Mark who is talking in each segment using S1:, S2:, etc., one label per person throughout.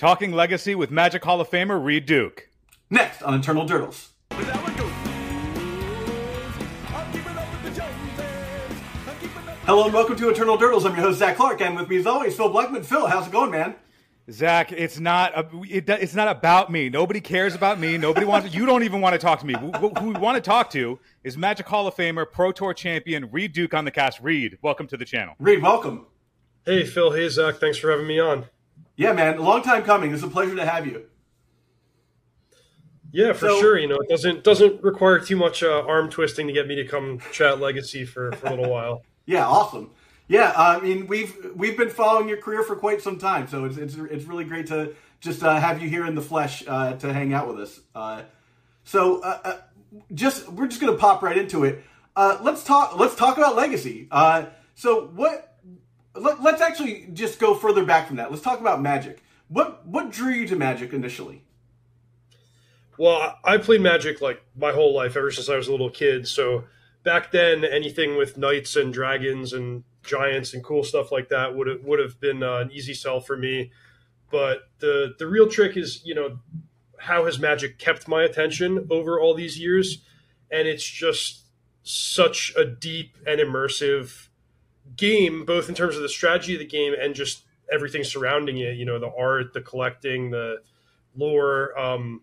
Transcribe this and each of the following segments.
S1: Talking Legacy with Magic Hall of Famer Reid Duke.
S2: Next on Eternal Durdles. Hello and welcome to Eternal Durdles. I'm your host Zach Clark, and with me as always Phil Blackman. Phil, how's it going, man?
S1: Zach, it's not a, it, it's not about me. Nobody cares about me. Nobody wants. You don't even want to talk to me. Who, who we want to talk to is Magic Hall of Famer, Pro Tour champion Reid Duke on the cast. Reid, welcome to the channel.
S2: Reid, welcome.
S3: Hey Phil, hey Zach, thanks for having me on.
S2: Yeah, man, a long time coming. It's a pleasure to have you.
S3: Yeah, for so, sure. You know, it doesn't doesn't require too much uh, arm twisting to get me to come chat Legacy for, for a little while.
S2: yeah, awesome. Yeah, uh, I mean we've we've been following your career for quite some time, so it's it's, it's really great to just uh, have you here in the flesh uh, to hang out with us. Uh, so uh, just we're just gonna pop right into it. let's talk let's talk about legacy. so what let, us actually just go further back from that. Let's talk about Magic. What what drew you to Magic initially?
S3: Well, I played Magic like my whole life, ever since I was a little kid. So back then, anything with knights and dragons and giants and cool stuff like that would have, would have been uh, an easy sell for me. But the the real trick is, you know, how has Magic kept my attention over all these years? And it's just such a deep and immersive game, both in terms of the strategy of the game and just everything surrounding it. You know, the art, the collecting, the lore. Um,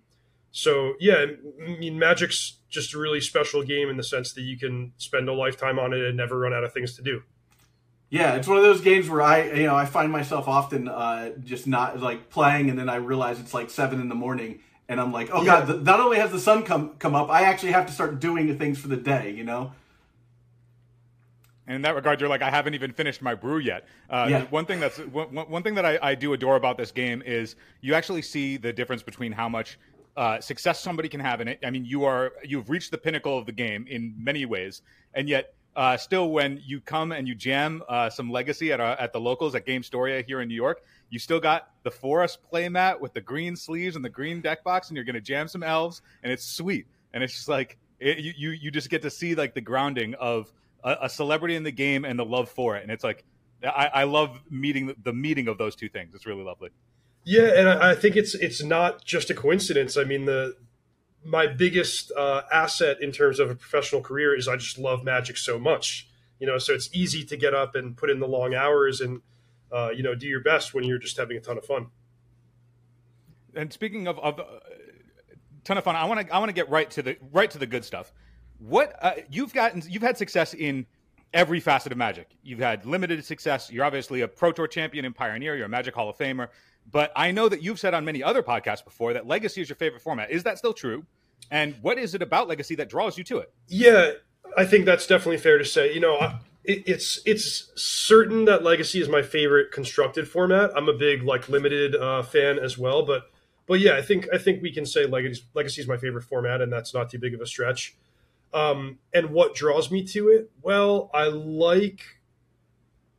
S3: so yeah, I mean, Magic's just a really special game in the sense that you can spend a lifetime on it and never run out of things to do.
S2: Yeah, it's one of those games where I, you know, I find myself often uh, just not like playing, and then I realize it's like seven in the morning, and I'm like, oh yeah. god, the, not only has the sun come come up, I actually have to start doing things for the day, you know.
S1: And in that regard, you're like, I haven't even finished my brew yet. Uh, yeah. One thing that's one, one thing that I, I, do adore about this game is you actually see the difference between how much uh, success somebody can have in it. I mean, you are you've reached the pinnacle of the game in many ways, and yet uh, still, when you come and you jam uh, some legacy at, at the locals at Game Storia here in New York, you still got the forest playmat with the green sleeves and the green deck box, and you're going to jam some elves, and it's sweet. And it's just like it, you you just get to see like the grounding of a, a, celebrity in the game and the love for it. And it's like I, I love meeting the meeting of those two things. It's really lovely.
S3: Yeah, and I, I think it's it's not just a coincidence. I mean the my biggest uh, asset in terms of a professional career is I just love magic so much. You know, so it's easy to get up and put in the long hours and uh, you know do your best when you're just having a ton of fun.
S1: And speaking of, of uh, ton of fun, I want to I want to get right to the right to the good stuff. What uh, you've gotten, you've had success in every facet of Magic. You've had limited success. You're obviously a Pro Tour champion and pioneer. You're a Magic Hall of Famer. But I know that you've said on many other podcasts before that Legacy is your favorite format. Is that still true? And what is it about Legacy that draws you to it?
S3: Yeah, I think that's definitely fair to say. You know, it, it's it's certain that Legacy is my favorite constructed format. I'm a big like limited uh, fan as well, but but yeah, I think I think we can say Legacy Legacy is my favorite format, and that's not too big of a stretch. Um, and what draws me to it? Well, I like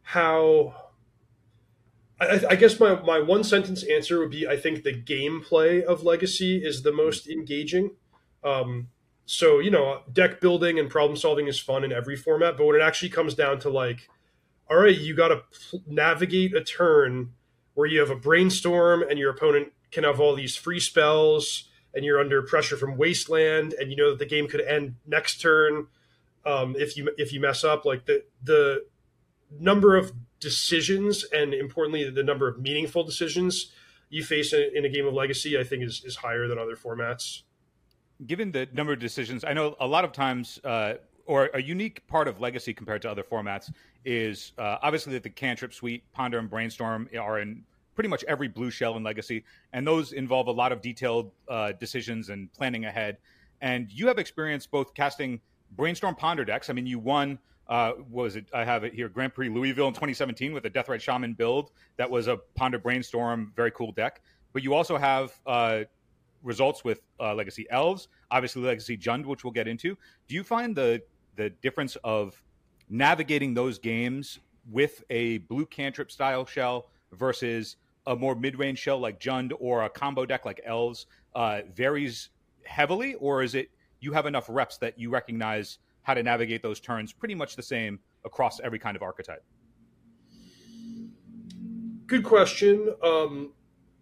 S3: how. I, I, guess my, my one sentence answer would be I think the gameplay of Legacy is the most engaging. Um, so, you know, deck building and problem solving is fun in every format, but when it actually comes down to like, all right, you got to pl- navigate a turn where you have a brainstorm and your opponent can have all these free spells and you're under pressure from wasteland and you know that the game could end next turn um, if you if you mess up like the the number of decisions and importantly the number of meaningful decisions you face in, in a game of legacy i think is, is higher than other formats.
S1: Given the number of decisions i know a lot of times uh, or a unique part of legacy compared to other formats is uh, obviously that the cantrip suite ponder and brainstorm are in pretty much every blue shell in Legacy, and those involve a lot of detailed uh, decisions and planning ahead. And you have experience both casting brainstorm ponder decks. I mean, you won. Uh, was it? I have it here. Grand Prix Louisville in 2017 with a Death Deathrite Shaman build that was a ponder brainstorm, very cool deck. But you also have uh, results with uh, Legacy Elves, obviously Legacy Jund, which we'll get into. Do you find the the difference of navigating those games with a blue cantrip style shell versus a more mid-range shell like Jund or a combo deck like Elves uh, varies heavily, or is it you have enough reps that you recognize how to navigate those turns pretty much the same across every kind of archetype?
S3: Good question. Um,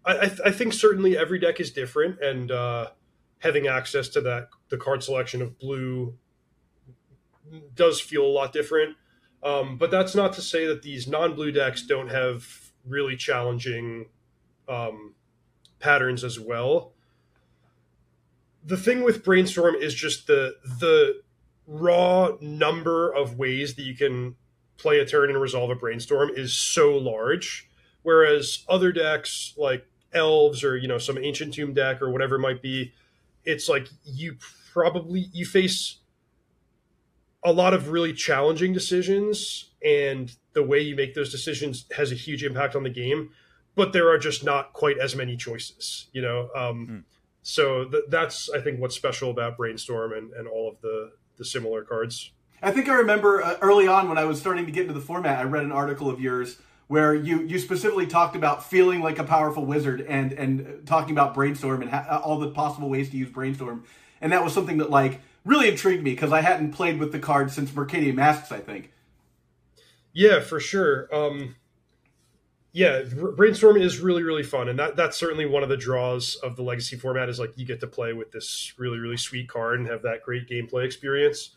S3: I, I, think certainly every deck is different, and uh, having access to that the card selection of blue does feel a lot different. Um, but that's not to say that these non-blue decks don't have really challenging um, patterns as well. The thing with brainstorm is just the the raw number of ways that you can play a turn and resolve a brainstorm is so large whereas other decks like elves or you know some ancient tomb deck or whatever it might be it's like you probably you face a lot of really challenging decisions and the way you make those decisions has a huge impact on the game but there are just not quite as many choices you know? Um, mm. so th- that's i think what's special about brainstorm and, and all of the the similar cards.
S2: I think i remember uh, early on when i was starting to get into the format i read an article of yours where you you specifically talked about feeling like a powerful wizard and and talking about brainstorm and ha- all the possible ways to use brainstorm. And that was something that like really intrigued me because i hadn't played with the card since mercadian masks i think
S3: yeah for sure um yeah brainstorm is really really fun and that that's certainly one of the draws of the legacy format is like you get to play with this really really sweet card and have that great gameplay experience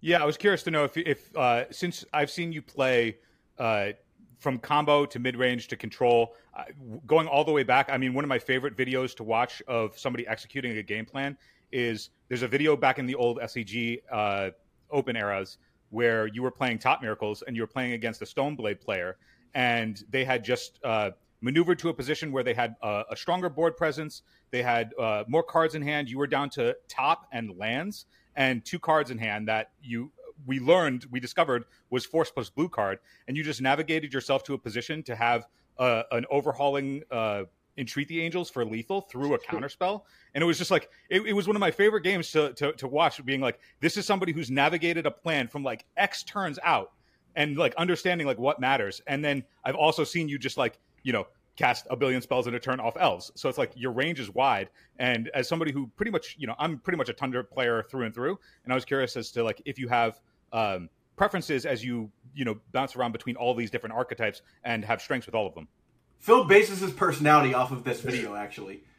S1: yeah i was curious to know if if uh since i've seen you play uh from combo to mid range to control, uh, going all the way back. I mean, one of my favorite videos to watch of somebody executing a game plan is there's a video back in the old SCG uh, open eras where you were playing Top Miracles and you were playing against a Stoneblade player, and they had just uh, maneuvered to a position where they had uh, a stronger board presence. They had uh, more cards in hand. You were down to top and lands and two cards in hand that you we learned, we discovered was force plus blue card, and you just navigated yourself to a position to have uh, an overhauling uh, entreat the angels for lethal through a counterspell, and it was just like it, it was one of my favorite games to, to to watch. Being like, this is somebody who's navigated a plan from like X turns out, and like understanding like what matters. And then I've also seen you just like you know cast a billion spells in a turn off elves. So it's like your range is wide. And as somebody who pretty much, you know, I'm pretty much a Tundra player through and through. And I was curious as to like if you have um, preferences as you you know bounce around between all these different archetypes and have strengths with all of them.
S2: Phil bases his personality off of this video, actually.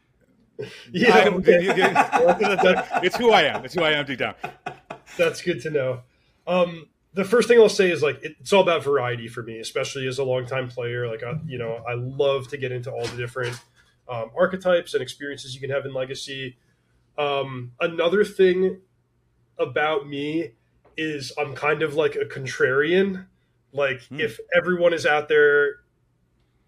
S3: Yeah,
S1: it's who I am. It's who I am deep down.
S3: That's good to know. Um, the first thing I'll say is like it's all about variety for me, especially as a longtime player. Like I, you know, I love to get into all the different um, archetypes and experiences you can have in Legacy. Um, another thing about me is I'm kind of like a contrarian. Like hmm. if everyone is out there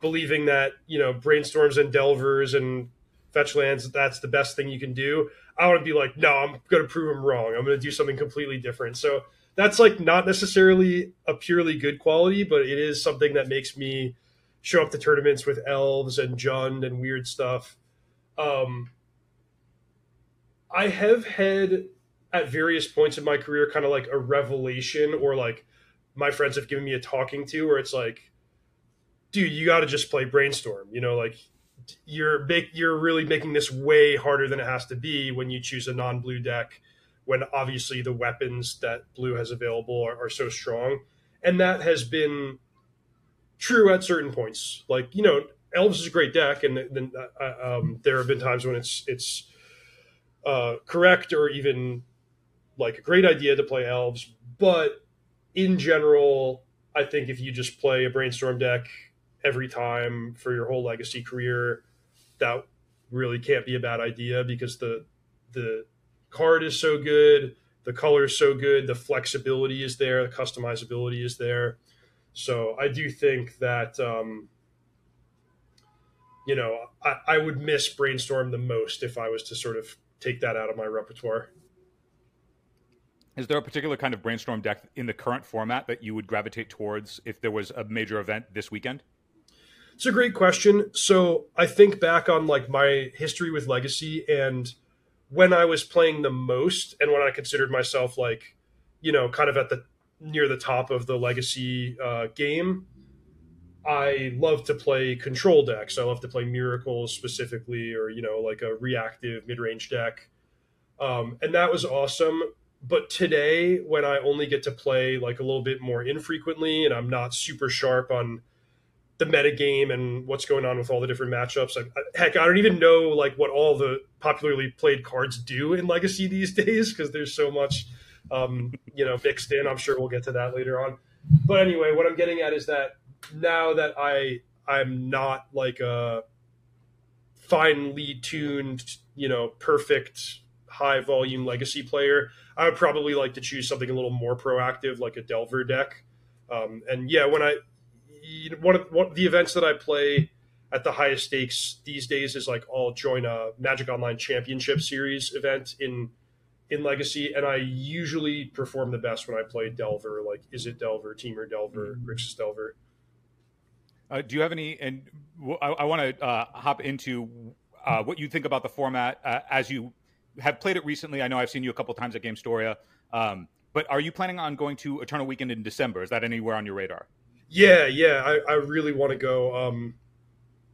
S3: believing that you know brainstorms and delvers and fetch lands that's the best thing you can do, I want to be like, no, I'm going to prove them wrong. I'm going to do something completely different. So that's like not necessarily a purely good quality, but it is something that makes me show up to tournaments with elves and Jund and weird stuff. Um, I have had at various points in my career kind of like a revelation or like my friends have given me a talking to where it's like dude you got to just play brainstorm you know like you're make, you're really making this way harder than it has to be when you choose a non-blue deck when obviously the weapons that blue has available are, are so strong. And that has been true at certain points. Like you know elves is a great deck and then uh, um, there have been times when it's it's uh, correct or even like a great idea to play elves, but in general, I think if you just play a brainstorm deck every time for your whole legacy career, that really can't be a bad idea because the the card is so good, the color is so good, the flexibility is there, the customizability is there. So I do think that um, you know I, I would miss brainstorm the most if I was to sort of take that out of my repertoire.
S1: Is there a particular kind of brainstorm deck in the current format that you would gravitate towards if there was a major event this weekend?
S3: It's a great question. So I think back on like my history with Legacy and when I was playing the most and when I considered myself like, you know, kind of at the near the top of the Legacy uh, game, I love to play control decks. I love to play Miracles specifically, or you know, like a reactive mid range deck. Um, and that was awesome but today when i only get to play like a little bit more infrequently and i'm not super sharp on the meta game and what's going on with all the different matchups. Like, heck, I don't even know like what all the popularly played cards do in Legacy these days because there's so much, um, you know, mixed in. I'm sure we'll get to that later on. But anyway, what I'm getting at is that now that I I'm not like a finely tuned, you know, perfect high volume legacy player, I would probably like to choose something a little more proactive, like a Delver deck. Um, and yeah, when I one of one, the events that I play at the highest stakes these days is like I'll join a Magic Online Championship Series event in in Legacy, and I usually perform the best when I play Delver. Like, is it Delver, Temur Delver, mm-hmm. Grixis Delver.
S1: Uh, do you have any? And I, I want to uh, hop into uh, what you think about the format uh, as you have played it recently. I know I've seen you a couple times at Game Storia, um, but are you planning on going to Eternal Weekend in December? Is that anywhere on your radar?
S3: Yeah, yeah, I, I really want to go. Um,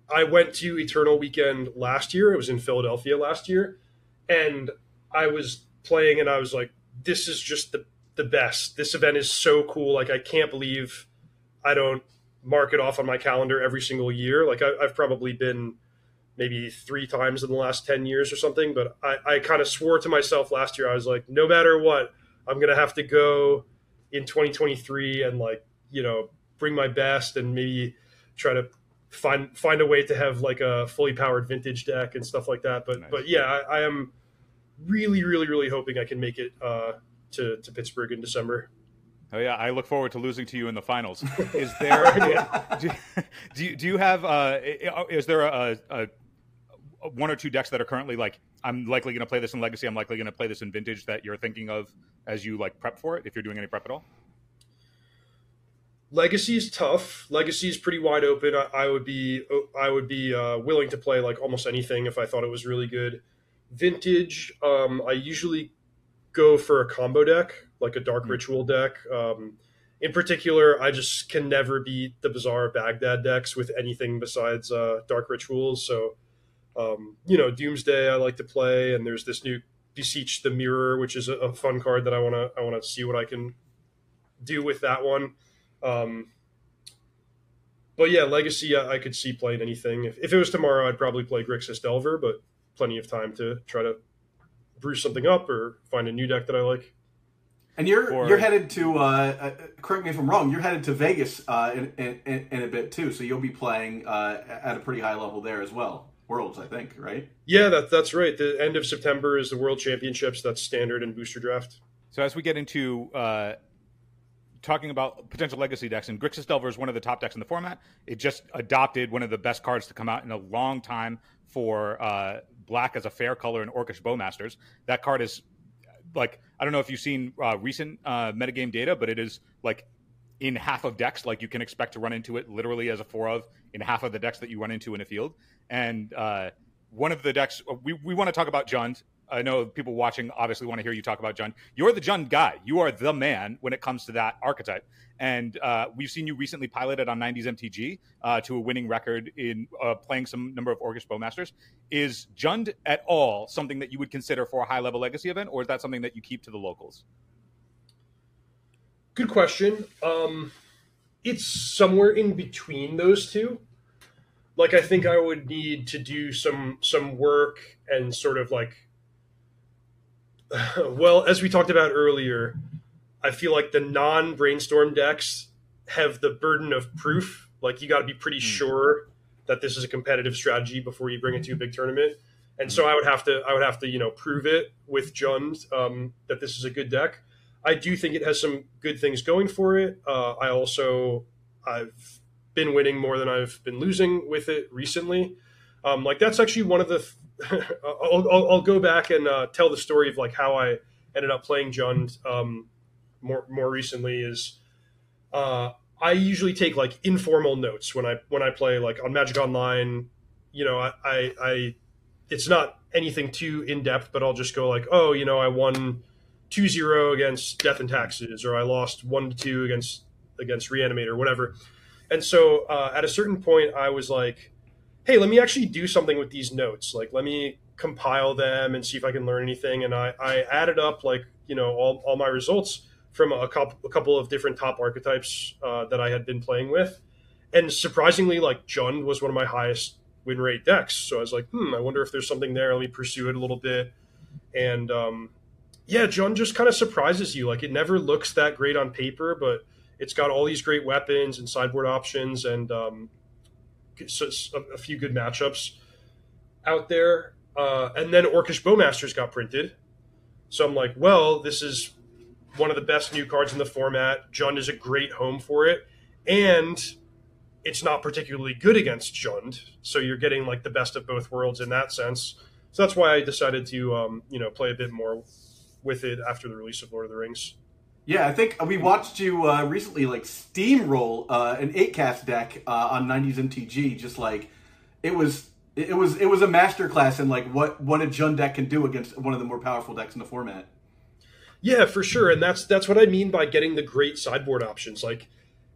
S3: I went to Eternal Weekend last year. It was in Philadelphia last year, and I was playing, and I was like, "This is just the the best. This event is so cool. Like, I can't believe I don't mark it off on my calendar every single year. Like, I, have probably been maybe three times in the last ten years or something. But I, I kind of swore to myself last year. I was like, no matter what, I'm gonna have to go in 2023 and like you know bring my best and maybe try to find find a way to have like a fully powered vintage deck and stuff like that. But nice. but yeah, I, I, am really really really hoping I can make it uh, to to Pittsburgh in December.
S1: Oh yeah, I look forward to losing to you in the finals. Is there do, do, you, do you have uh, is there a, a, a, one or two decks that are currently like I'm likely going to play this in Legacy, I'm likely going to play this in Vintage that you're thinking of as you like prep for it if you're doing any prep at all?
S3: Legacy is tough. Legacy is pretty wide open. I, I would be I would be uh, willing to play like almost anything if I thought it was really good. Vintage, um, I usually go for a combo deck, like a Dark mm-hmm. Ritual deck. Um, in particular, I just can never beat the Bazaar Baghdad decks with anything besides uh, Dark Rituals. So, um, you know, Doomsday I like to play, and there's this new Beseech the Mirror, which is a, a fun card that I want to I want to see what I can do with that one. Um, but yeah, Legacy, I, I, could see playing anything. If, if, it was tomorrow, I'd probably play Grixis Delver, but plenty of time to try to brew something up or find a new deck that I like.
S2: And you're or, you're headed to uh, uh, correct me if I'm wrong. You're headed to Vegas uh, in, in, in, a bit too, so you'll be playing uh, at a pretty high level there as well. Worlds, I think, right?
S3: Yeah, that, that's right. The end of September is the World Championships. That's standard and booster draft.
S1: So as we get into uh, talking about potential legacy decks, and Grixis Delver is one of the top decks in the format. It just adopted one of the best cards to come out in a long time for uh, black as a fair color in Orcish Bowmasters. That card is like I don't know if you've seen uh, recent uh, metagame data, but it is like in half of decks. Like you can expect to run into it literally as a four of in half of the decks that you run into in a field. And uh, one of the decks we we want to talk about Jund I know people watching obviously want to hear you talk about Jund. You're the Jund guy. You are the man when it comes to that archetype. And uh, we've seen you recently piloted on 90s MTG uh, to a winning record in uh, playing some number of Orcish Bowmasters. Is Jund at all something that you would consider for a high level legacy event, or is that something that you keep to the locals?
S3: Good question. Um, it's somewhere in between those two. Like I think I would need to do some some work and sort of like well, as we talked about earlier, I feel like the non brainstorm decks have the burden of proof. Like you got to be pretty mm. sure that this is a competitive strategy before you bring it to a big tournament. And so I would have to I would have to you know prove it with Jund um, that this is a good deck. I do think it has some good things going for it. Uh, I also I've been winning more than I've been losing with it recently. Um, like that's actually one of the I'll, I'll, I'll, go back and uh, tell the story of like how I ended up playing Jund um, more more recently. Is uh, I usually take like informal notes when I when I play like on Magic Online. You know, I, I, I it's not anything too in depth, but I'll just go like, oh, you know, I won 2-0 against Death and Taxes, or I lost one to two against against Reanimator, whatever. And so uh, at a certain point, I was like hey, let me actually do something with these notes. Like, let me compile them and see if I can learn anything. And I, I added up like, you know, all, all my results from a couple, a couple of different top archetypes uh, that I had been playing with. and surprisingly, like Jund was one of my highest win rate decks. So I was like, hmm, I wonder if there's something there. Let me pursue it a little bit. And um, yeah, Jund just kind of surprises you. Like it never looks that great on paper, but it's got all these great weapons and sideboard options and um, a, few good matchups out there. Uh, and then Orcish Bowmasters got printed. So I'm like, well, this is one of the best new cards in the format. Jund is a great home for it. And it's not particularly good against Jund. So you're getting like the best of both worlds in that sense. So that's why I decided to, um, you know, play a bit more with it after the release of Lord of the Rings.
S2: Yeah, I think we watched you uh, recently like steamroll uh, an eight cast deck uh, on '90s MTG. Just like it was, it was, it was a masterclass in like what what a Jund deck can do against one of the more powerful decks in the format.
S3: Yeah, for sure, and that's that's what I mean by getting the great sideboard options. Like,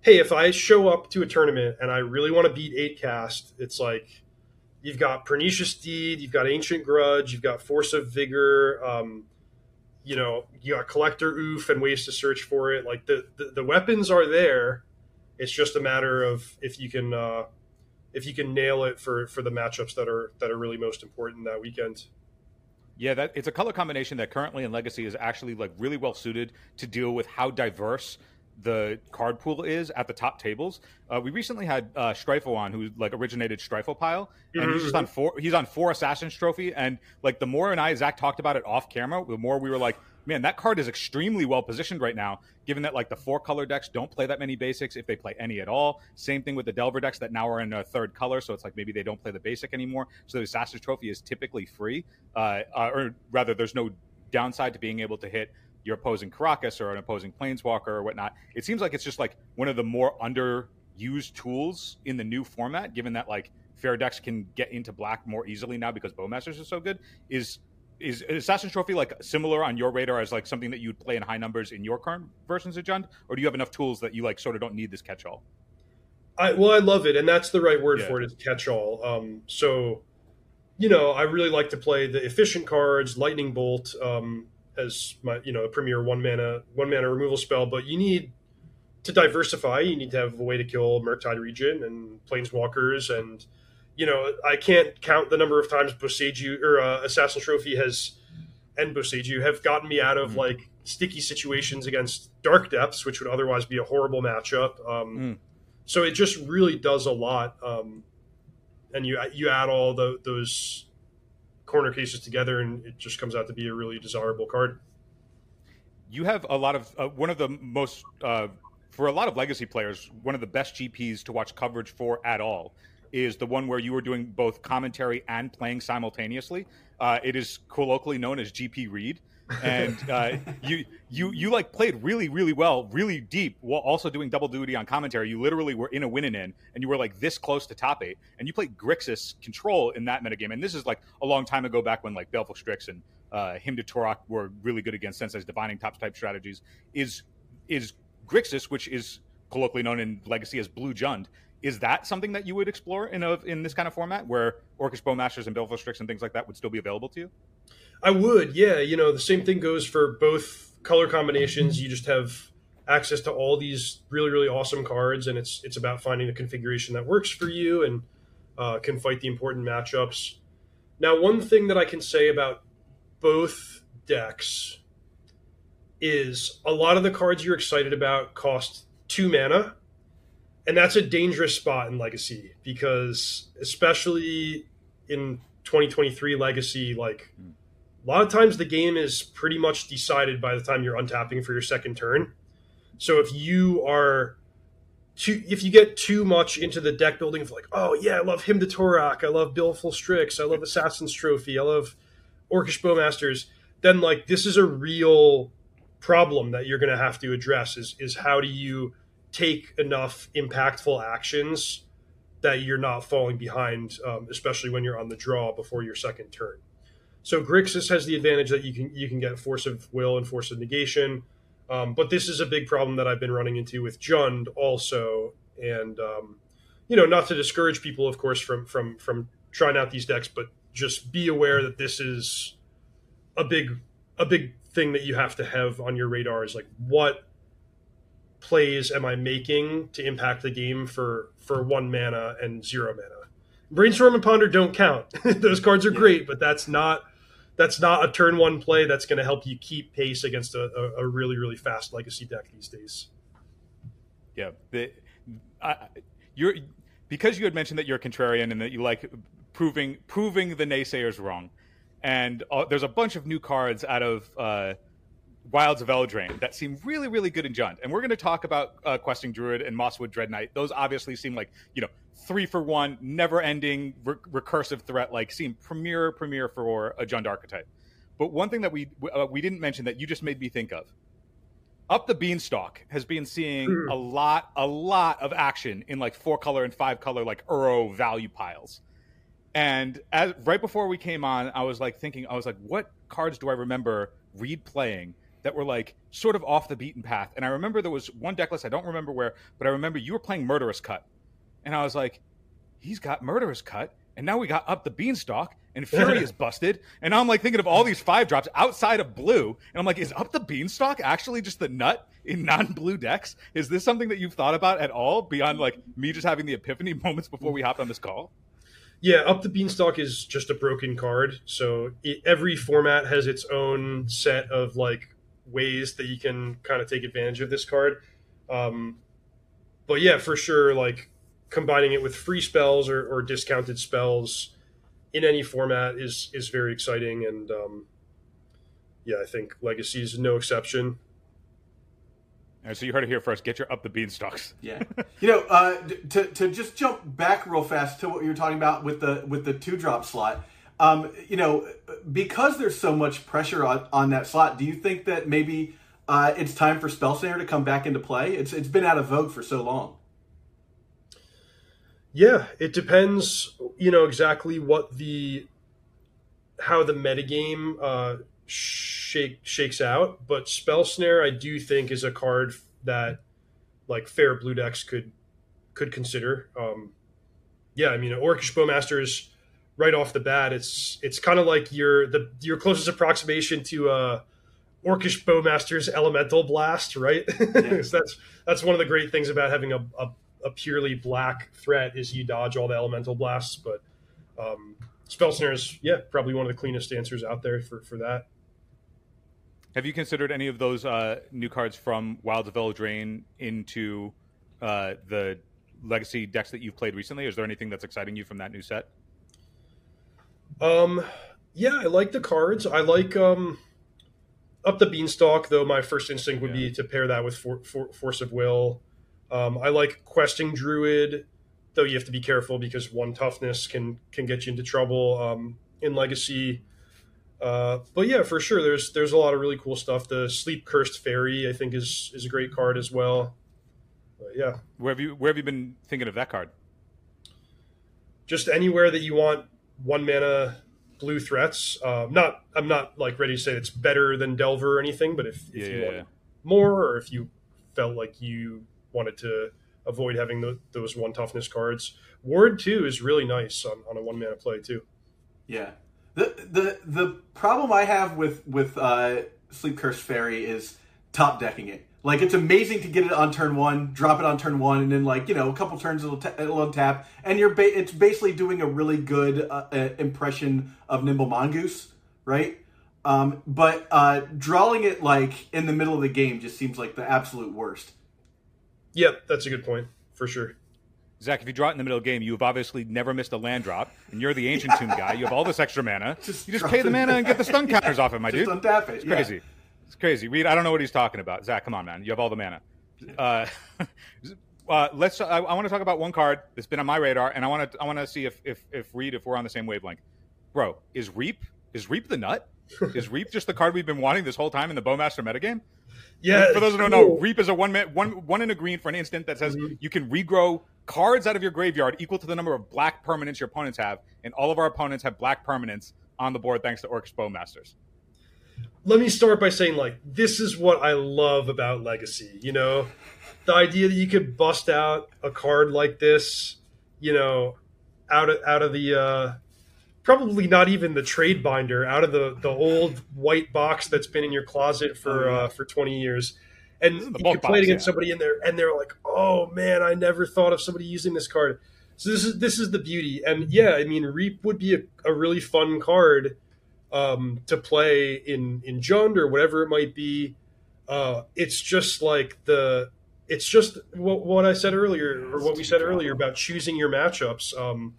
S3: hey, if I show up to a tournament and I really want to beat eight cast, it's like you've got Pernicious Deed, you've got Ancient Grudge, you've got Force of Vigor. Um, you know, you got collector ouphe and ways to search for it. Like the, the, the weapons are there. It's just a matter of if you can uh, if you can nail it for for the matchups that are that are really most important that weekend.
S1: Yeah, that it's a color combination that currently in Legacy is actually like really well suited to deal with how diverse the card pool is at the top tables. Uh, we recently had uh, Strifle on, who like originated Strifle Pile, and mm-hmm. he's just on four. He's on four Assassins Trophy, and like the more and I Zach talked about it off camera, the more we were like, man, that card is extremely well positioned right now. Given that like the four color decks don't play that many basics, if they play any at all. Same thing with the Delver decks that now are in a third color, so it's like maybe they don't play the basic anymore. So the Assassin's Trophy is typically free, uh, uh or rather, there's no downside to being able to hit your opposing Karakas or an opposing Planeswalker or whatnot. It seems like it's just like one of the more underused tools in the new format, given that like fair decks can get into black more easily now because Bowmasters are so good. Is is Assassin's Trophy like similar on your radar as like something that you'd play in high numbers in your current versions of Jund, or do you have enough tools that you like sort of don't need this catch all?
S3: I well, I love it, and that's the right word yeah. for it is catch all. Um, so, you know, I really like to play the efficient cards, Lightning Bolt. Um, as my you know a premier one mana one mana removal spell, but you need to diversify. You need to have a way to kill Murktide Regent and Planeswalkers, and you know I can't count the number of times Boseiju or uh, Assassin Trophy has and Boseiju have gotten me out of mm. like sticky situations against Dark Depths, which would otherwise be a horrible matchup. Um, mm. So it just really does a lot, um, and you you add all the, those corner cases together, and it just comes out to be a really desirable card.
S1: You have a lot of uh, one of the most uh, for a lot of legacy players, one of the best GPs to watch coverage for at all is the one where you were doing both commentary and playing simultaneously. Uh, it is colloquially known as GP Reid and uh, you you you like played really really well, really deep, while also doing double duty on commentary. You literally were in a win and in, and you were like this close to top eight, and you played Grixis control in that metagame. And this is like a long time ago, back when like Baleful Strix and uh, Hymn to Tourach were really good against Sensei's divining top type strategies. Is is Grixis, which is colloquially known in Legacy as Blue Jund, is that something that you would explore in a in this kind of format where Orcish Bowmasters and Baleful Strix and things like that would still be available to you?
S3: I would, yeah. You know, the same thing goes for both color combinations. You just have access to all these really, really awesome cards, and it's it's about finding the configuration that works for you and uh, can fight the important matchups. Now, one thing that I can say about both decks is a lot of the cards you're excited about cost two mana, and that's a dangerous spot in Legacy because, especially in 2023 Legacy, like. Mm a lot of times the game is pretty much decided by the time you're untapping for your second turn. So if you are too, if you get too much into the deck building of like, oh yeah, I love Hymn to Tourach, I love Baleful Strix, I love Assassin's Trophy, I love Orcish Bowmasters, then like this is a real problem that you're going to have to address is is how do you take enough impactful actions that you're not falling behind, um, especially when you're on the draw before your second turn. So Grixis has the advantage that you can you can get force of will and force of negation, um, but this is a big problem that I've been running into with Jund also, and um, you know not to discourage people, of course, from from from trying out these decks, but just be aware that this is a big a big thing that you have to have on your radar is like what plays am I making to impact the game for for one mana and zero mana. Brainstorm and Ponder don't count. Those cards are yeah. great, but that's not that's not a turn one play that's going to help you keep pace against a, a, a, really really fast legacy deck these days.
S1: Yeah, the, I, you're because you had mentioned that you're a contrarian and that you like proving proving the naysayers wrong, and uh, there's a bunch of new cards out of. Uh, Wilds of Eldraine that seem really, really good in Jund. And we're going to talk about uh, Questing Druid and Mosswood Dread Knight. Those obviously seem like, you know, three for one, never ending, re- recursive threat, like seem premier, premier for a Jund archetype. But one thing that we uh, we didn't mention that you just made me think of up the beanstalk has been seeing mm. a lot a lot of action in like four color and five color like Uro value piles and as right before we came on i was like thinking i was like what cards do i remember Reid playing that were like sort of off the beaten path. And I remember there was one deck list, I don't remember where, but I remember you were playing Murderous Cut. And I was like, he's got Murderous Cut. And now we got up the beanstalk and Fury is busted. And I'm like thinking of all these five drops outside of blue. And I'm like, is up the beanstalk actually just the nut in non blue decks? Is this something that you've thought about at all beyond like me just having the epiphany moments before we hopped on this call?
S3: Yeah, up the beanstalk is just a broken card. So it, every format has its own set of like ways that you can kind of take advantage of this card. Um, but yeah, for sure, like combining it with free spells or, or discounted spells in any format is is very exciting, and um, yeah, I think Legacy is no exception.
S1: All right, so you heard it here first. Get your up the beanstalks.
S2: Yeah, you know, uh, to to just jump back real fast to what you were talking about with the with the two drop slot. Um, you know, because there's so much pressure on, on that slot, do you think that maybe uh, it's time for Spell Snare to come back into play? It's it's been out of vogue for so long.
S3: Yeah, it depends. You know exactly what the how the metagame uh, shake shakes out, but Spell Snare I do think is a card that like fair blue decks could could consider. Um, yeah, I mean, Orcish Bowmasters right off the bat, it's it's kind of like your the your closest approximation to uh, Orcish Bowmaster's Elemental Blast, right? Yeah. so that's that's one of the great things about having a, a, a, purely black threat is you dodge all the Elemental Blasts, but um, Spell Snare is yeah probably one of the cleanest answers out there for for that.
S1: Have you considered any of those uh, new cards from Wilds of Eldraine into uh, the legacy decks that you've played recently? Is there anything that's exciting you from that new set?
S3: Um, yeah, I like the cards. I like um, up the beanstalk, though. My first instinct would yeah. be to pair that with for, for, force of will. Um, I like questing druid, though you have to be careful because one toughness can can get you into trouble um, in legacy. Uh, but yeah, for sure, there's there's a lot of really cool stuff. The sleep cursed faerie, I think, is is a great card as well. But yeah,
S1: where have you where have you been thinking of that card?
S3: Just anywhere that you want one mana blue threats. Uh, not I'm not like ready to say it's better than Delver or anything, but if, if yeah, you want more or if you felt like you wanted to avoid having the, those one toughness cards, Ward two is really nice on, on a one mana play too.
S2: Yeah. The the the problem I have with with uh, Sleep Curse Faerie is top decking it. Like it's amazing to get it on turn one, drop it on turn one, and then like you know a couple turns it'll, ta- it'll untap, and you're ba- it's basically doing a really good uh, uh, impression of Nimble Mongoose, right? Um, but uh, drawing it like in the middle of the game just seems like the absolute worst.
S3: Yep, that's a good point for sure.
S1: Zach, if you draw it in the middle of the game, you've obviously never missed a land drop, and you're the ancient tomb guy. You have all this extra mana. Just you just pay the mana and get the stun counters off it, my
S2: just
S1: dude.
S2: Untap it.
S1: It's crazy. Yeah. It's crazy. Reid, I don't know what he's talking about. Zach, come on, man. You have all the mana. Uh, uh, let's. I, I want to talk about one card that's been on my radar, and I want to. I want to see if if if Reid, if we're on the same wavelength. Bro, is Reap is Reap the nut? is Reap just the card we've been wanting this whole time in the Bowmaster metagame?
S3: Yeah.
S1: For those who don't know, Reap is a one one one in a green for an instant that says mm-hmm. you can regrow cards out of your graveyard equal to the number of black permanents your opponents have, and all of our opponents have black permanents on the board thanks to Orcish Bowmasters
S3: let me start by saying like this is what I love about Legacy. You know, the idea that you could bust out a card like this, you know, out of out of the uh, probably not even the trade binder, out of the the old white box that's been in your closet for oh, uh, for twenty years, and you can play it against yeah. somebody in there, and they're like, "Oh man, I never thought of somebody using this card." So this is this is the beauty, and yeah, I mean, Reap would be a, a really fun card um, to play in in Jund or whatever it might be. Uh, it's just like the it's just what, what I said earlier, or what we said earlier about choosing your matchups. Um,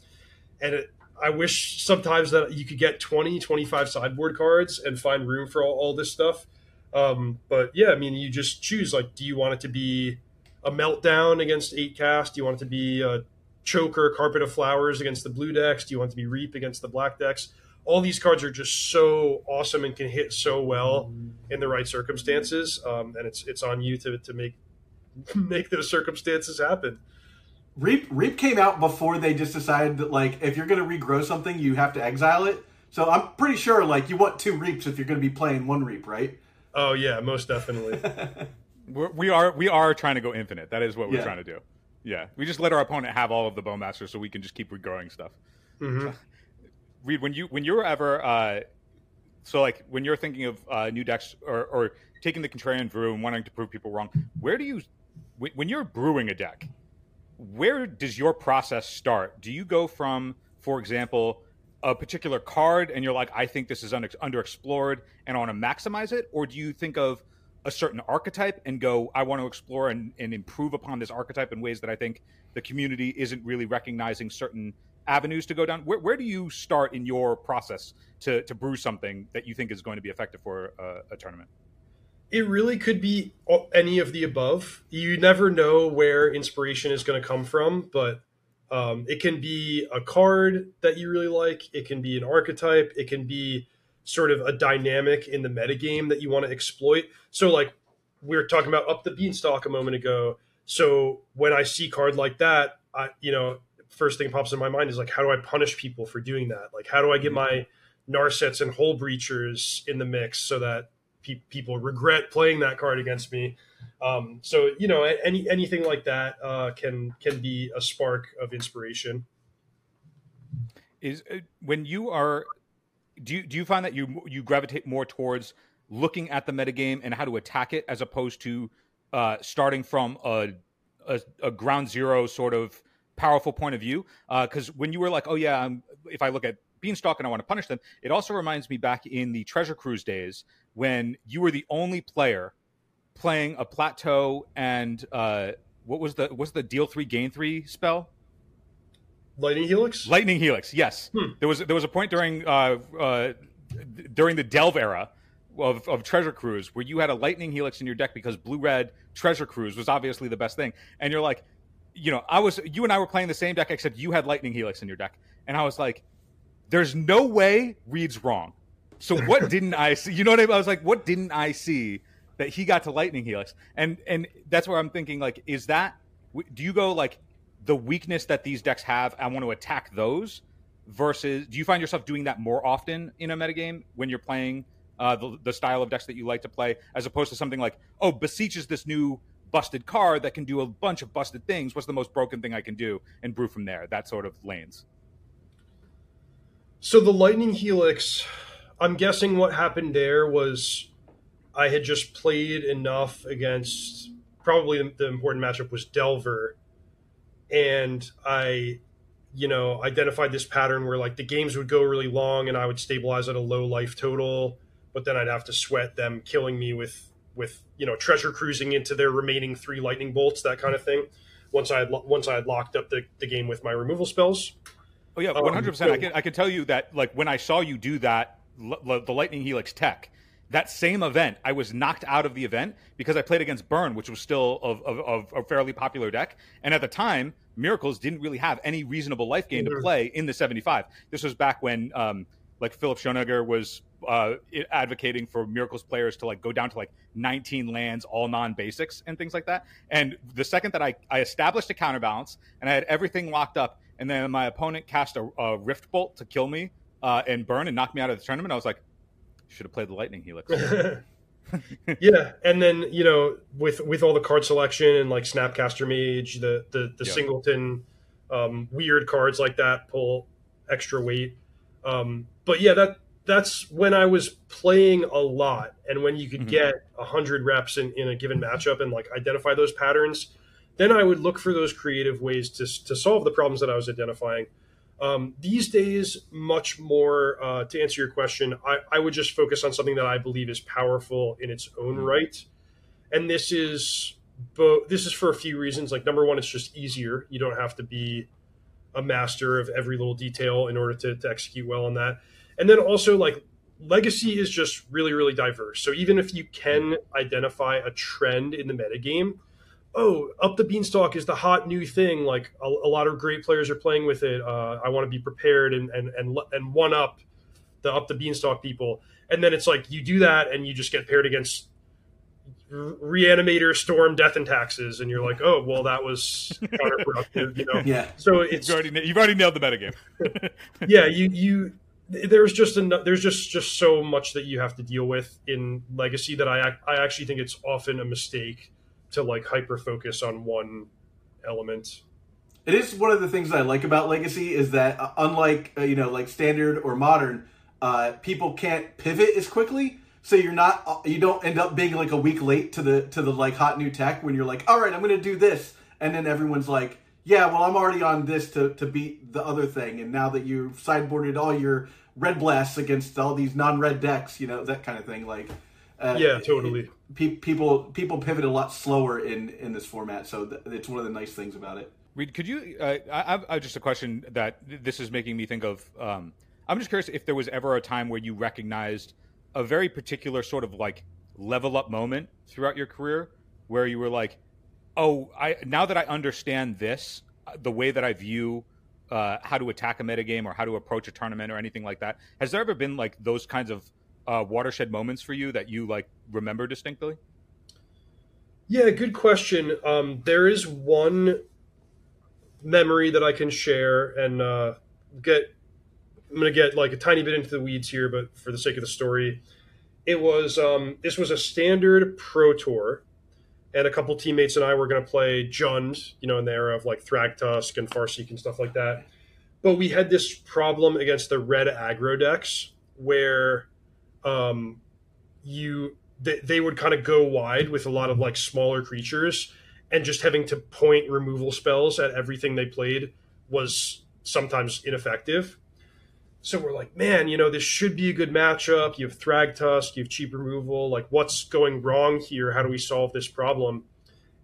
S3: and it, I wish sometimes that you could get 20, 25 sideboard cards and find room for all, all this stuff. Um, but yeah, I mean, you just choose like, do you want it to be a meltdown against eight cast? Do you want it to be a choker, carpet of flowers against the blue decks? Do you want it to be reap against the black decks? All these cards are just so awesome and can hit so well in the right circumstances. Um, and it's it's on you to, to make make those circumstances happen.
S2: Reap Reap came out before they just decided that like if you're going to regrow something, you have to exile it. So I'm pretty sure like you want two Reaps if you're going to be playing one Reap, right?
S3: Oh yeah, most definitely.
S1: we're, we are we are trying to go infinite. That is what we're yeah. trying to do. Yeah, we just let our opponent have all of the Bowmasters so we can just keep regrowing stuff. Mm-hmm. Reid, when you when you're ever uh, so like when you're thinking of uh, new decks or, or taking the contrarian brew and wanting to prove people wrong, where do you when you're brewing a deck? Where does your process start? Do you go from, for example, a particular card and you're like, I think this is un- underexplored and I want to maximize it? Or do you think of a certain archetype and go, I want to explore and, and improve upon this archetype in ways that I think the community isn't really recognizing certain avenues to go down? Where, where do you start in your process to, to brew something that you think is going to be effective for a, a tournament?
S3: It really could be any of the above. You never know where inspiration is going to come from, but um, it can be a card that you really like. It can be an archetype. It can be sort of a dynamic in the metagame that you want to exploit. So, like we were talking about up the beanstalk a moment ago. So when I see card like that, I you know first thing pops in my mind is like, how do I punish people for doing that? Like, how do I get my Narsets and Hullbreachers in the mix so that pe- people regret playing that card against me? Um, so you know, any anything like that uh, can can be a spark of inspiration.
S1: Is uh, when you are, do you do you find that you you gravitate more towards looking at the metagame and how to attack it as opposed to uh, starting from a, a, a ground zero sort of powerful point of view. Because uh, when you were like, oh yeah, I'm, if I look at Beanstalk and I want to punish them, it also reminds me back in the Treasure Cruise days when you were the only player playing a plateau and uh, what was the what's the deal three gain three spell?
S3: Lightning Helix.
S1: Lightning Helix. Yes, hmm. there was there was a point during uh, uh, during the Delve era of, of Treasure Cruise where you had a Lightning Helix in your deck because blue red Treasure Cruise was obviously the best thing, and you're like, you know, I was you and I were playing the same deck except you had Lightning Helix in your deck, and I was like, there's no way Reid's wrong. So what didn't I see? You know what I mean? I was like, what didn't I see that he got to Lightning Helix? And and that's where I'm thinking like, is that do you go like the weakness that these decks have? I want to attack those versus do you find yourself doing that more often in a metagame when you're playing uh, the, the style of decks that you like to play, as opposed to something like, oh, Beseech is this new busted car that can do a bunch of busted things. What's the most broken thing I can do? And brew from there. That sort of lanes.
S3: So the Lightning Helix, I'm guessing what happened there was I had just played enough against probably the important matchup was Delver, and I, you know, identified this pattern where like the games would go really long and I would stabilize at a low life total, but then I'd have to sweat them killing me with with you know treasure cruising into their remaining three lightning bolts, that kind of thing. Once I had once I had locked up the, the game with my removal spells.
S1: Oh yeah, one hundred percent. I can I can tell you that like when I saw you do that, l- the lightning helix tech. That same event, I was knocked out of the event because I played against Burn, which was still of, of, of a fairly popular deck. And at the time, Miracles didn't really have any reasonable life gain mm-hmm. to play in the 75. This was back when um, like Philip Schoeniger was uh, advocating for miracles players to like go down to like 19 lands, all non basics and things like that. And the second that I, I established a counterbalance and I had everything locked up, and then my opponent cast a, a rift bolt to kill me uh, and burn and knock me out of the tournament, I was like, should have played the lightning helix.
S3: yeah, and then you know with with all the card selection and like Snapcaster Mage, the the the yep. singleton um, weird cards like that pull extra weight. Um, but yeah, that that's when I was playing a lot, and when you could
S1: Mhm.
S3: get a hundred reps in, in a given matchup and like identify those patterns, then I would look for those creative ways to to solve the problems that I was identifying. Um, these days, much more uh, to answer your question, I, I would just focus on something that I believe is powerful in its own
S1: Mhm.
S3: right, and this is both. This is for a few reasons. Like number one, it's just easier. You don't have to be a master of every little detail in order to, to execute well on that. And then also like legacy is just really really diverse. So even if you can identify a trend in the metagame, oh, up the beanstalk is the hot new thing. Like a, a lot of great players are playing with it. Uh, I want to be prepared and and and and one up the up the beanstalk people. And then it's like you do that and you just get paired against reanimator storm death and taxes and you're like oh well that was counterproductive you know
S2: Yeah.
S3: so it's
S1: You've already, you've already nailed the metagame.
S3: yeah you you there's just there's just just so much that you have to deal with in legacy that i i actually think it's often a mistake to like hyper focus on one element
S2: It is one of the things I like about Legacy is that uh, unlike uh, you know like standard or modern, uh, people can't pivot as quickly. So you're not uh, you don't end up being like a week late to the to the like hot new tech when you're like, all right, I'm to do this, and then everyone's like, yeah, well, I'm already on this to to beat the other thing, and now that you've sideboarded all your red blasts against all these non-red decks, you know that kind of thing, like. Uh,
S3: yeah totally
S2: pe- people people pivot a lot slower in in this format, so th- it's one of the nice things about it.
S1: Reid, could you? Uh, I, I've, I've just a question that this is making me think of. Um, I'm just curious if there was ever a time where you recognized a very particular sort of like level up moment throughout your career where you were like, "Oh, I now that I understand this, uh, the way that I view uh, how to attack a metagame or how to approach a tournament or anything like that." Has there ever been like those kinds of uh, watershed moments for you that you like remember distinctly?
S3: Yeah, good question. Um, there is one memory that I can share and uh, get. I'm going to get like a tiny bit into the weeds here, but for the sake of the story, it was um, this was a standard pro tour, and a couple teammates and I were going to play Jund, you know, in the era of like Thragtusk and Farseek and stuff like that. But we had this problem against the red aggro decks where um, you they, they would kind of go wide with a lot of like smaller creatures and just having to point removal spells at everything they played was sometimes ineffective so we're like man you know this should be a good matchup. You have Thrag thragtusk you have cheap removal. Like what's going wrong here? How do we solve this problem?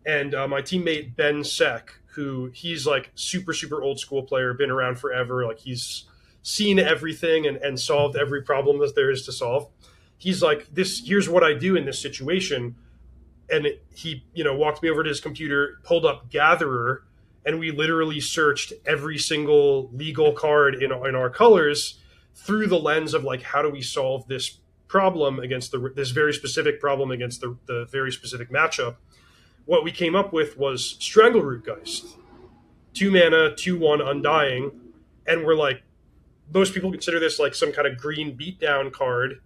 S3: And uh, my teammate ben sek who he's like super super old school player been around forever. Like he's seen everything and, and solved every problem that there is to solve. He's like this here's what i do in this situation. And it, he you know walked me over to his computer pulled up gatherer and we literally searched every single legal card in, in our colors through the lens of like how do we solve this problem against the this very specific problem against the, the very specific matchup what we came up with was strangleroot geist two mana two one undying and we're like most people consider this like some kind of green beatdown card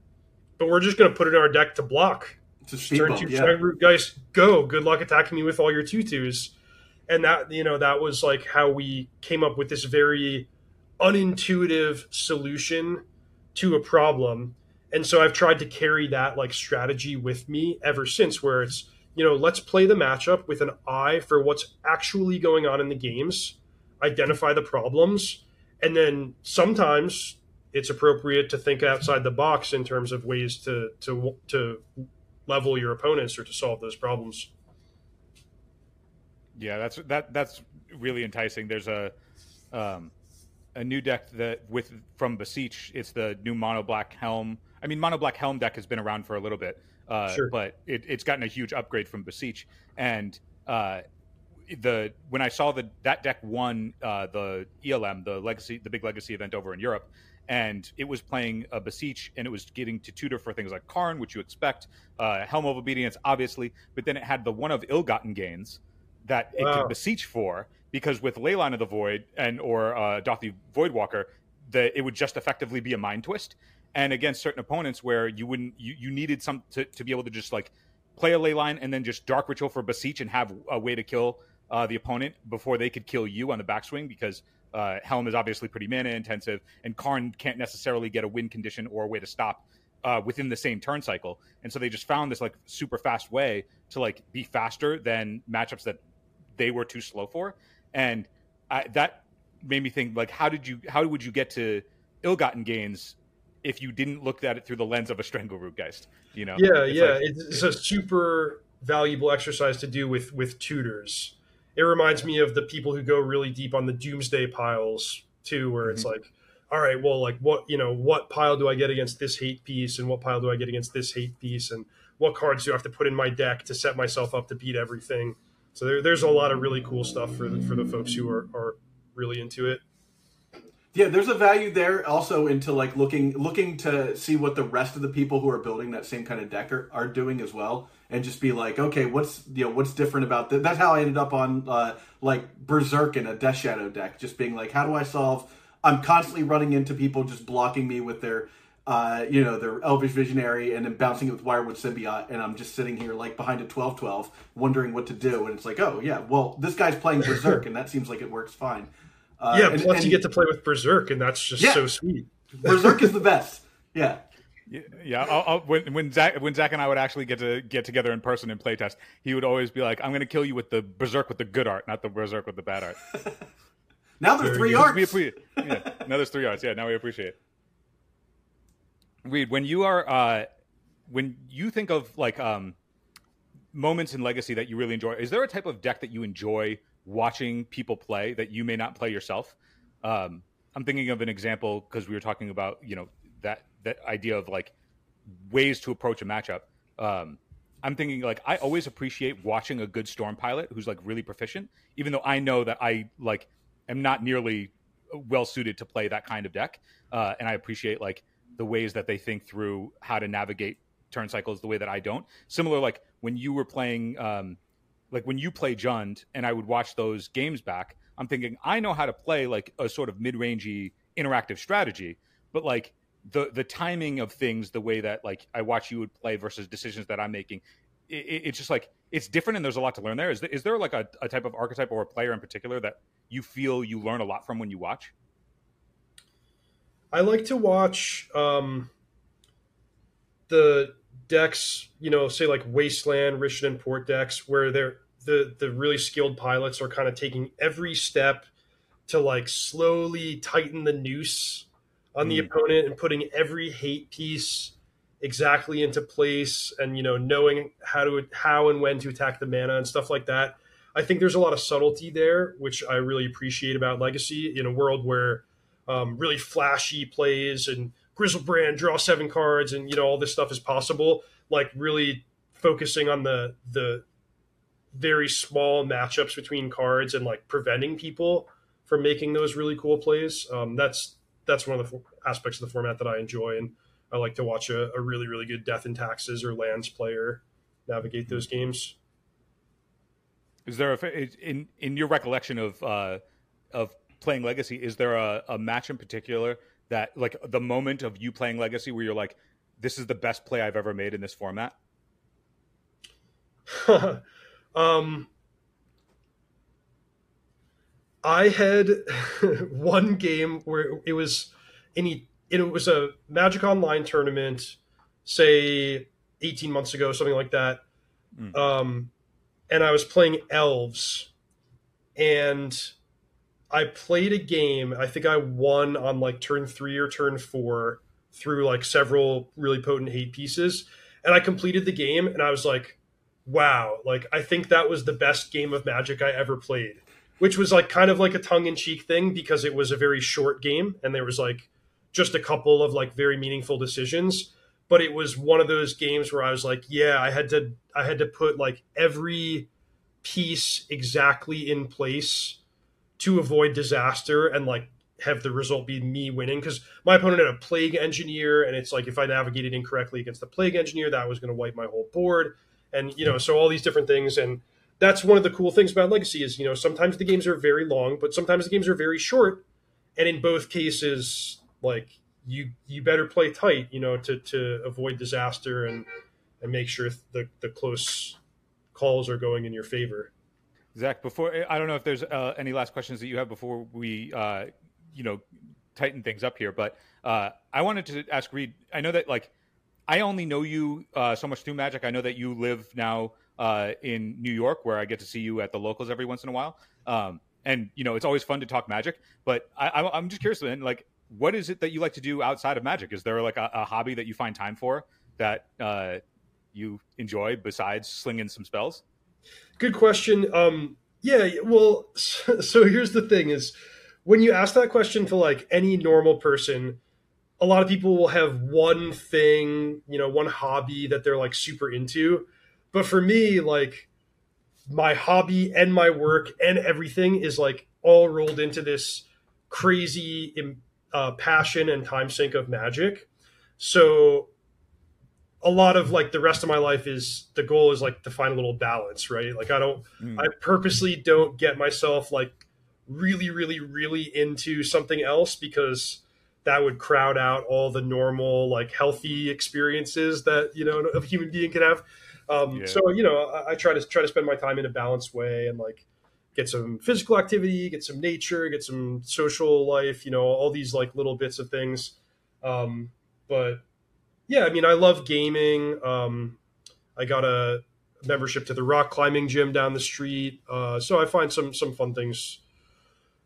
S3: but we're just going to put it in our deck to block.
S2: It's a
S3: Turn
S2: bump,
S3: two
S2: yeah.
S3: strike root guys, go. Good luck attacking me with all your tutus. And that you know that was like how we came up with this very unintuitive solution to a problem. And so I've tried to carry that like strategy with me ever since, where it's you know let's play the matchup with an eye for what's actually going on in the games, identify the problems, and then sometimes it's appropriate to think outside the box in terms of ways to to to level your opponents or to solve those problems.
S1: Yeah, that's that that's really enticing. There's a um, a new deck that with from Beseech. It's the new mono black helm. I mean, mono black helm deck has been around for a little bit, uh,
S3: Sure.
S1: but it, it's gotten a huge upgrade from Beseech. And uh, the when I saw that that deck won uh, the ELM, the legacy, the big legacy event over in Europe, and it was playing a Beseech, and it was getting to tutor for things like Karn, which you expect, uh, Helm of Obedience, obviously, but then it had the one of ill-gotten gains that it
S3: Wow.
S1: could beseech for because with Leyline of the Void and or uh, Dauthi Voidwalker, the it would just effectively be a mind twist. And against certain opponents where you wouldn't you, you needed some to, to be able to just like play a Leyline and then just Dark Ritual for beseech and have a way to kill uh, the opponent before they could kill you on the backswing because uh, Helm is obviously pretty mana intensive, and Karn can't necessarily get a win condition or a way to stop uh, within the same turn cycle. And so they just found this like super fast way to like be faster than matchups that they were too slow for, and I, that made me think like, how did you how would you get to ill-gotten gains if you didn't look at it through the lens of a Strangleroot Geist? You know?
S3: Yeah, it's yeah, like, it's a super valuable exercise to do with with tutors. It reminds me of the people who go really deep on the doomsday piles too, where mm-hmm. it's like, all right, well, like what you know, what pile do I get against this hate piece, and what pile do I get against this hate piece, and what cards do I have to put in my deck to set myself up to beat everything? So there, there's a lot of really cool stuff for the, for the folks who are, are really into it.
S2: Yeah, there's a value there also into like looking looking to see what the rest of the people who are building that same kind of deck are, are doing as well, and just be like, okay, what's you know what's different about that? That's how I ended up on uh, like Berserk in a Death Shadow deck, just being like, how do I solve? I'm constantly running into people just blocking me with their uh, you know, their Elvish Visionary and then bouncing it with Wirewood Symbiote, and I'm just sitting here like behind a 12 12, wondering what to do. And it's like, oh, yeah, well, this guy's playing Berserk, and that seems like it works fine.
S3: Uh, yeah, and, plus and, you get to play with Berserk, and that's just yeah, so sweet.
S2: Berserk is the best. Yeah.
S1: Yeah, I'll, I'll, when when Zach when Zach and I would actually get to get together in person and playtest, he would always be like, "I'm going to kill you with the berserk with the good art, not the berserk with the bad art."
S2: now there's three arts.
S1: yeah, now there's three arts. Yeah, now we appreciate. it. Reid, when you are uh, when you think of like um, moments in Legacy that you really enjoy, is there a type of deck that you enjoy watching people play that you may not play yourself? Um, I'm thinking of an example because we were talking about you know that that idea of like ways to approach a matchup. Um, I'm thinking like I always appreciate watching a good storm pilot who's like really proficient, even though I know that I like am not nearly well suited to play that kind of deck, uh, and I appreciate like the ways that they think through how to navigate turn cycles the way that I don't. Similar, like when you were playing, um, like when you play Jund, and I would watch those games back. I'm thinking I know how to play like a sort of mid-rangey interactive strategy, but like the the timing of things, the way that like I watch you would play versus decisions that I'm making, it, it's just like it's different, and there's a lot to learn there. Is there, is there like a, a type of archetype or a player in particular that you feel you learn a lot from when you watch?
S3: I like to watch um, the decks, you know, say like Wasteland, Rishadan Port decks, where they're the the really skilled pilots are kind of taking every step to like slowly tighten the noose on mm. the opponent and putting every hate piece exactly into place and you know knowing how to how and when to attack the mana and stuff like that. I think there's a lot of subtlety there, which I really appreciate about Legacy in a world where um, really flashy plays and Griselbrand draw seven cards and you know all this stuff is possible. Like really focusing on the the very small matchups between cards and like preventing people from making those really cool plays. Um, that's that's one of the aspects of the format that I enjoy, and I like to watch a, a really really good Death and Taxes or Lands player navigate those games.
S1: Is there a in in your recollection of uh, of playing Legacy, is there a, a match in particular that, like, the moment of you playing Legacy where you're like, this is the best play I've ever made in this format?
S3: um, I had one game where it was any it was a Magic Online tournament, say 18 months ago, something like that. Mm. Um, and I was playing elves, and I played a game. I think I won on like turn three or turn four through like several really potent hate pieces. And I completed the game and I was like, wow, like I think that was the best game of Magic I ever played, which was like kind of like a tongue in cheek thing because it was a very short game and there was like just a couple of like very meaningful decisions. But it was one of those games where I was like, yeah, I had to I had to put like every piece exactly in place to avoid disaster and like have the result be me winning. Because my opponent had a plague engineer and it's like if i navigated incorrectly against the plague engineer that was going to wipe my whole board. And you know so all these different things and that's one of the cool things about legacy is you know sometimes the games are very long but sometimes the games are very short. And in both cases like you you better play tight you know to to avoid disaster and and make sure the the close calls are going in your favor
S1: Zach, before I don't know if there's uh, any last questions that you have before we, uh, you know, tighten things up here, but uh, I wanted to ask Reid. I know that like I only know you uh, so much through Magic. I know that you live now uh, in New York, where I get to see you at the locals every once in a while. Um, and you know, it's always fun to talk Magic. But I, am just curious, man. Like, what is it that you like to do outside of Magic? Is there like a, a hobby that you find time for that uh, you enjoy besides slinging some spells?
S3: Good question. Um, yeah. Well, so, here's the thing: is when you ask that question to like any normal person a lot of people will have one thing, you know, one hobby that they're like super into. But for me, like my hobby and my work and everything is like all rolled into this crazy uh, passion and time sink of magic. So a lot of like the rest of my life is the goal is like to find a little balance, right? Like I don't, mm. I purposely don't get myself like really, really, really into something else because that would crowd out all the normal like healthy experiences that you know a human being can have um, yeah. so you know I, I, try to try to spend my time in a balanced way and like get some physical activity get some nature get some social life you know all these like little bits of things um, but yeah i mean i love gaming um, i got a membership to the rock climbing gym down the street uh, so i find some some fun things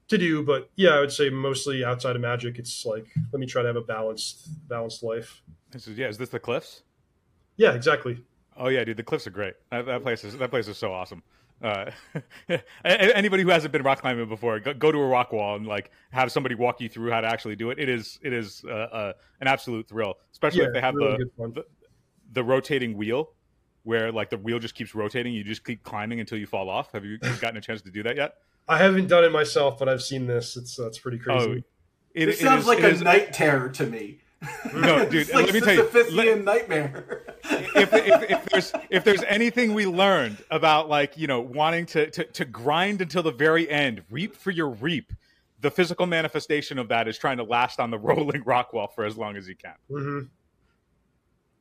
S3: to do. But yeah, I would say mostly outside of Magic, it's like let me try to have a balanced balanced life.
S1: This is yeah. Is this the cliffs?
S3: Yeah, exactly.
S1: Oh yeah, dude, the cliffs are great. That, that place is that place is so awesome. Uh, anybody who hasn't been rock climbing before, go, go, to a rock wall and like have somebody walk you through how to actually do it. It is it is uh, uh, an absolute thrill, especially yeah, if they have really the, the, the rotating wheel where like the wheel just keeps rotating. You just keep climbing until you fall off. Have you gotten a chance to do that yet?
S3: I haven't done it myself, but I've seen this. It's that's pretty crazy. Oh,
S2: it, it sounds is, like it a is, night terror to me.
S1: No, dude.
S2: like
S1: let me tell you,
S2: let, nightmare.
S1: If, if, if, there's if there's anything we learned about like you know wanting to, to to grind until the very end, reap for your reap, the physical manifestation of that is trying to last on the rolling rock wall for as long as you can.
S3: Mm-hmm.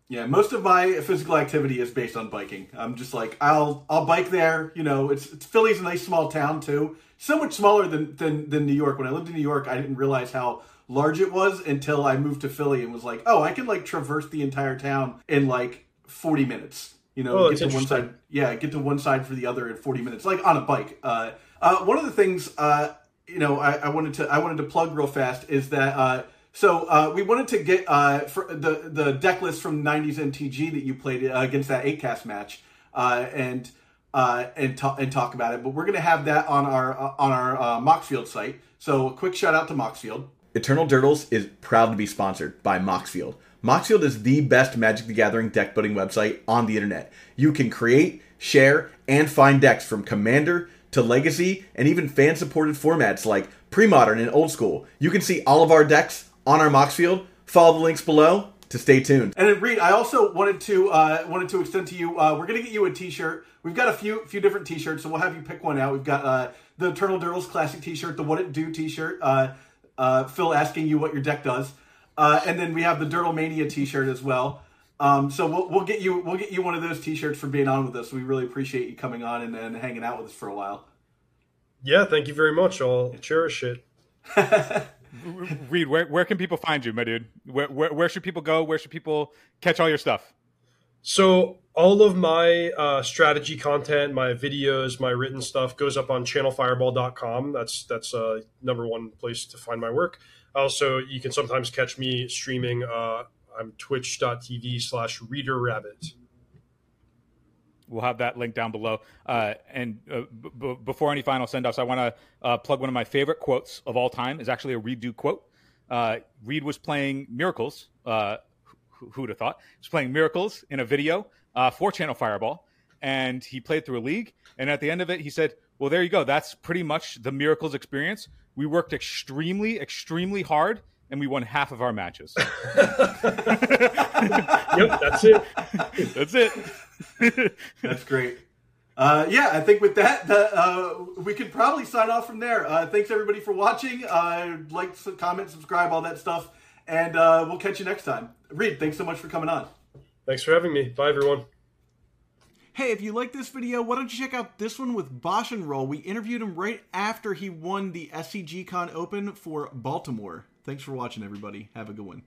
S2: Yeah, most of my physical activity is based on biking. I'm just like I'll I'll bike there. You know, it's, it's Philly's a nice small town too. So much smaller than, than than New York. When I lived in New York, I didn't realize how large it was until I moved to Philly and was like, oh, I can like traverse the entire town in like 40 minutes. You know, oh, get to one side. Yeah, get to one side for the other in 40 minutes, like on a bike. Uh, uh, one of the things, uh, you know, I, I, wanted to I wanted to plug real fast is that uh, so uh, we wanted to get uh, for the the deck list from '90s MTG that you played uh, against that eight cast match, uh, and uh, and talk and talk about it. But we're going to have that on our uh, on our Moxfield site. So a quick shout out to Moxfield.
S4: Eternal Durdles is proud to be sponsored by Moxfield. Moxfield is the best Magic the Gathering deck building website on the internet. You can create, share, and find decks from Commander to Legacy and even fan supported formats like pre modern and old school. You can see all of our decks on our Moxfield. Follow the links below to stay tuned.
S2: And then Reid, I also wanted to uh, wanted to extend to you. Uh, we're gonna get you a T-shirt. We've got a few few different T-shirts, so we'll have you pick one out. We've got uh, the Eternal Durdles classic T-shirt, the What It Do T-shirt. Uh, uh, Phil asking you what your deck does, uh, and then we have the Durdle Mania T-shirt as well. Um, so we'll, we'll get you we'll get you one of those T-shirts for being on with us. We really appreciate you coming on and, and hanging out with us for a while.
S3: Yeah, thank you very much. I'll cherish it.
S1: Reid, where, where can people find you, my dude? Where, where, where should people go? Where should people catch all your stuff?
S3: So all of my uh, strategy content, my videos, my written stuff goes up on channelfireball.com. That's that's uh, number one place to find my work. Also, you can sometimes catch me streaming. Uh, I'm twitch.tv slash reader rabbit.
S1: We'll have that link down below. Uh, and uh, b- before any final send offs, I want to uh, plug one of my favorite quotes of all time. is actually a redo quote. Uh, Reid was playing Miracles. Uh, who would have thought? He was playing Miracles in a video uh, for Channel Fireball, and he played through a league. And at the end of it, he said, "Well, there you go. That's pretty much the Miracles experience. We worked extremely, extremely hard." and we won half of our matches.
S3: yep, that's it.
S1: That's it.
S2: That's great. Uh, yeah, I think with that, uh, we could probably sign off from there. Uh, thanks everybody for watching. Uh, like, comment, subscribe, all that stuff, and uh, we'll catch you next time. Reid, thanks so much for coming on.
S3: Thanks for having me. Bye, everyone.
S2: Hey, if you like this video, why don't you check out this one with Bosch and Roll? We interviewed him right after he won the SCG Con Open for Baltimore. Thanks for watching, everybody. Have a good one.